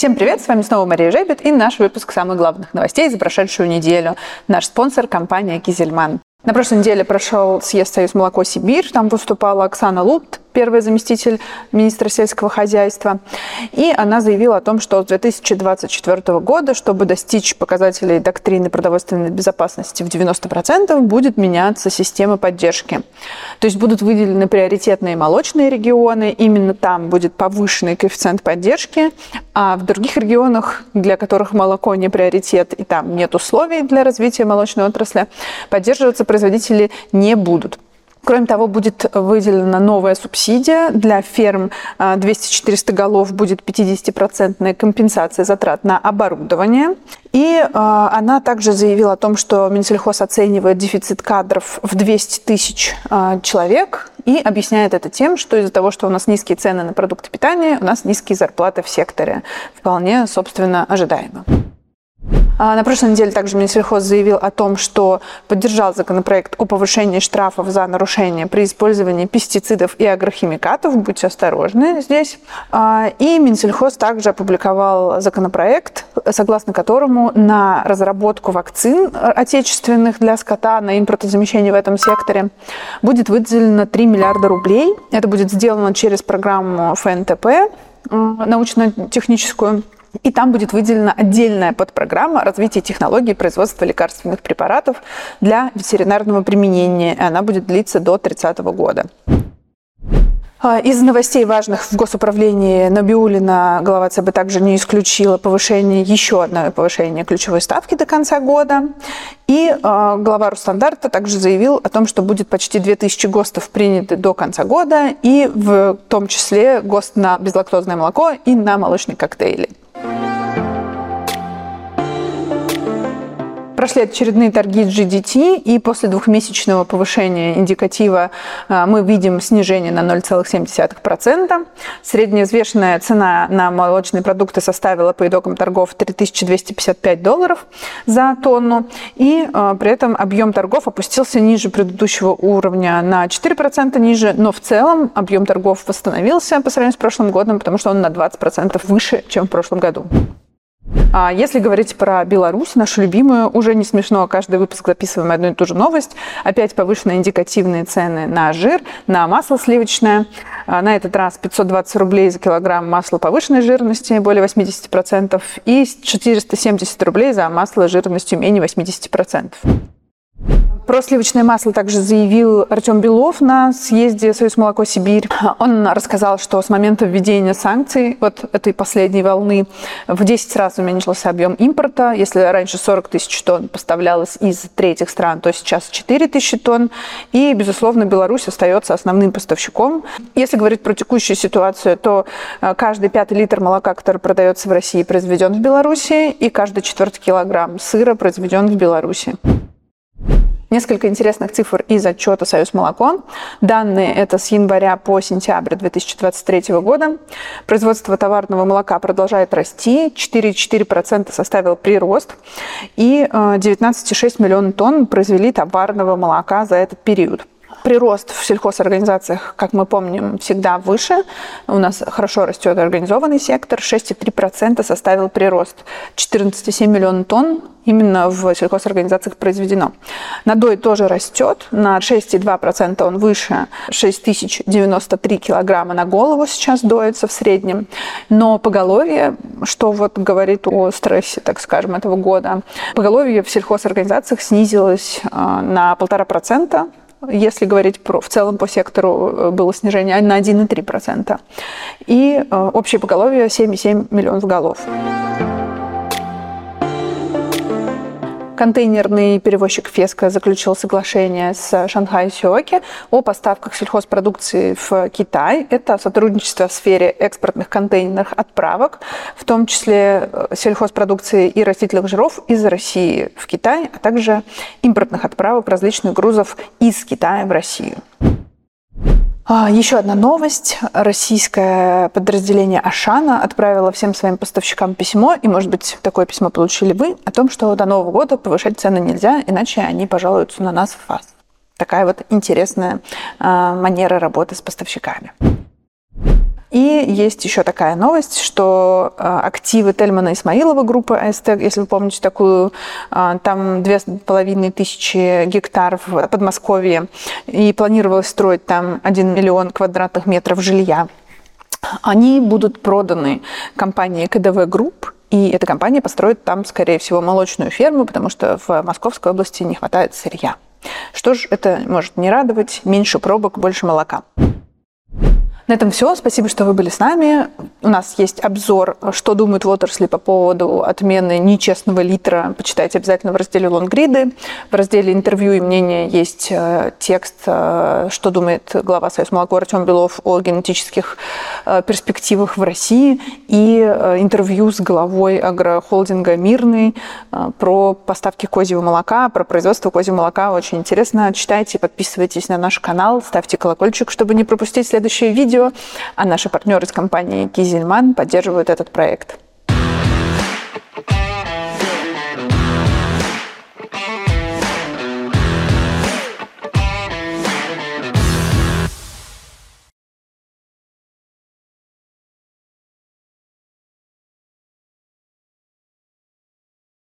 Всем привет, с вами снова Мария Жебет и наш выпуск самых главных новостей за прошедшую неделю. Наш спонсор – компания «Кизельман». На прошлой неделе прошел съезд «Союз молоко Сибирь». Там выступала Оксана Лупт, первый заместитель министра сельского хозяйства. И она заявила о том, что с 2024 года, чтобы достичь показателей доктрины продовольственной безопасности в 90%, будет меняться система поддержки. То есть будут выделены приоритетные молочные регионы, именно там будет повышенный коэффициент поддержки, а в других регионах, для которых молоко не приоритет и там нет условий для развития молочной отрасли, поддерживаться производители не будут. Кроме того, будет выделена новая субсидия для ферм 200-400 голов, будет 50% компенсация затрат на оборудование. И а, она также заявила о том, что Минсельхоз оценивает дефицит кадров в 200 тысяч а, человек и объясняет это тем, что из-за того, что у нас низкие цены на продукты питания, у нас низкие зарплаты в секторе. Вполне, собственно, ожидаемо. А, на прошлой неделе также Минсельхоз заявил о том, что поддержал законопроект о повышении штрафов за нарушение при использовании пестицидов и агрохимикатов. Будьте осторожны здесь. А, и Минсельхоз также опубликовал законопроект, согласно которому на разработку вакцин отечественных для скота, на импортозамещение в этом секторе будет выделено 3 миллиарда рублей. Это будет сделано через программу ФНТП, научно-техническую и там будет выделена отдельная подпрограмма развития технологий производства лекарственных препаратов для ветеринарного применения. Она будет длиться до 30 года. А, из новостей важных в госуправлении Набиулина глава ЦБ также не исключила повышение, еще одно повышение ключевой ставки до конца года. И э, глава Росстандарта также заявил о том, что будет почти 2000 ГОСТов приняты до конца года, и в том числе ГОСТ на безлактозное молоко и на молочные коктейли. Прошли очередные торги GDT, и после двухмесячного повышения индикатива а, мы видим снижение на 0,7%. Средняя взвешенная цена на молочные продукты составила по итогам торгов 3255 долларов за тонну, и а, при этом объем торгов опустился ниже предыдущего уровня на 4% ниже, но в целом объем торгов восстановился по сравнению с прошлым годом, потому что он на 20% выше, чем в прошлом году. А если говорить про Беларусь, нашу любимую, уже не смешно, каждый выпуск записываем одну и ту же новость. Опять повышенные индикативные цены на жир, на масло сливочное. А на этот раз 520 рублей за килограмм масла повышенной жирности, более 80%, и 470 рублей за масло жирностью менее 80%. Про сливочное масло также заявил Артем Белов на съезде «Союз молоко Сибирь». Он рассказал, что с момента введения санкций, вот этой последней волны, в 10 раз уменьшился объем импорта. Если раньше 40 тысяч тонн поставлялось из третьих стран, то сейчас 4 тысячи тонн. И, безусловно, Беларусь остается основным поставщиком. Если говорить про текущую ситуацию, то э, каждый пятый литр молока, который продается в России, произведен в Беларуси, и каждый четвертый килограмм сыра произведен в Беларуси. Несколько интересных цифр из отчета «Союз молоко». Данные это с января по сентябрь 2023 года. Производство товарного молока продолжает расти. 4,4% составил прирост. И 19,6 э, миллионов тонн произвели товарного молока за этот период. Прирост в сельхозорганизациях, как мы помним, всегда выше. У нас хорошо растет организованный сектор. 6,3% составил прирост. 14,7 миллионов тонн именно в сельхозорганизациях произведено. Надой тоже растет. На 6,2% он выше. 6093 килограмма на голову сейчас доится в среднем. Но поголовье, что вот говорит о стрессе, так скажем, этого года, поголовье в сельхозорганизациях снизилось э, на полтора процента если говорить про, в целом по сектору э, было снижение на 1,3%. И э, общее поголовье 7,7 миллионов голов. Контейнерный перевозчик Феска заключил соглашение с Шанхай Сиоки о поставках сельхозпродукции в Китай. Это сотрудничество в сфере экспортных контейнерных отправок, в том числе э, сельхозпродукции и растительных жиров из России в Китай, а также импортных отправок различных грузов из Китая в Россию. А, Еще одна новость. Российское подразделение Ашана отправило всем своим поставщикам письмо, и, может быть, такое письмо получили вы, о том, что до Нового года повышать цены нельзя, иначе они пожалуются на нас в ФАС. Такая вот интересная а, манера работы с поставщиками. И есть еще такая новость, что активы Тельмана Исмаилова группы АСТ, если вы помните такую, там две с половиной тысячи гектаров в Подмосковье, и планировалось строить там 1 миллион квадратных метров жилья. Они будут проданы компании КДВ Group, и эта компания построит там, скорее всего, молочную ферму, потому что в Московской области не хватает сырья. Что ж, это может не радовать. Меньше пробок, больше молока. На этом все. Спасибо, что вы были с нами. У нас есть обзор, что думают в отрасли по поводу отмены нечестного литра. Почитайте обязательно в разделе «Лонгриды». В разделе «Интервью и мнения» есть э, текст, э, что думает глава Союз молоко Артем Белов о генетических э, перспективах в России и интервью с главой агрохолдинга «Мирный» про поставки козьего молока, про производство козьего молока. Очень интересно. Читайте, подписывайтесь на наш канал, ставьте колокольчик, чтобы не пропустить следующее видео видео, а наши партнеры из компании Кизельман поддерживают этот проект.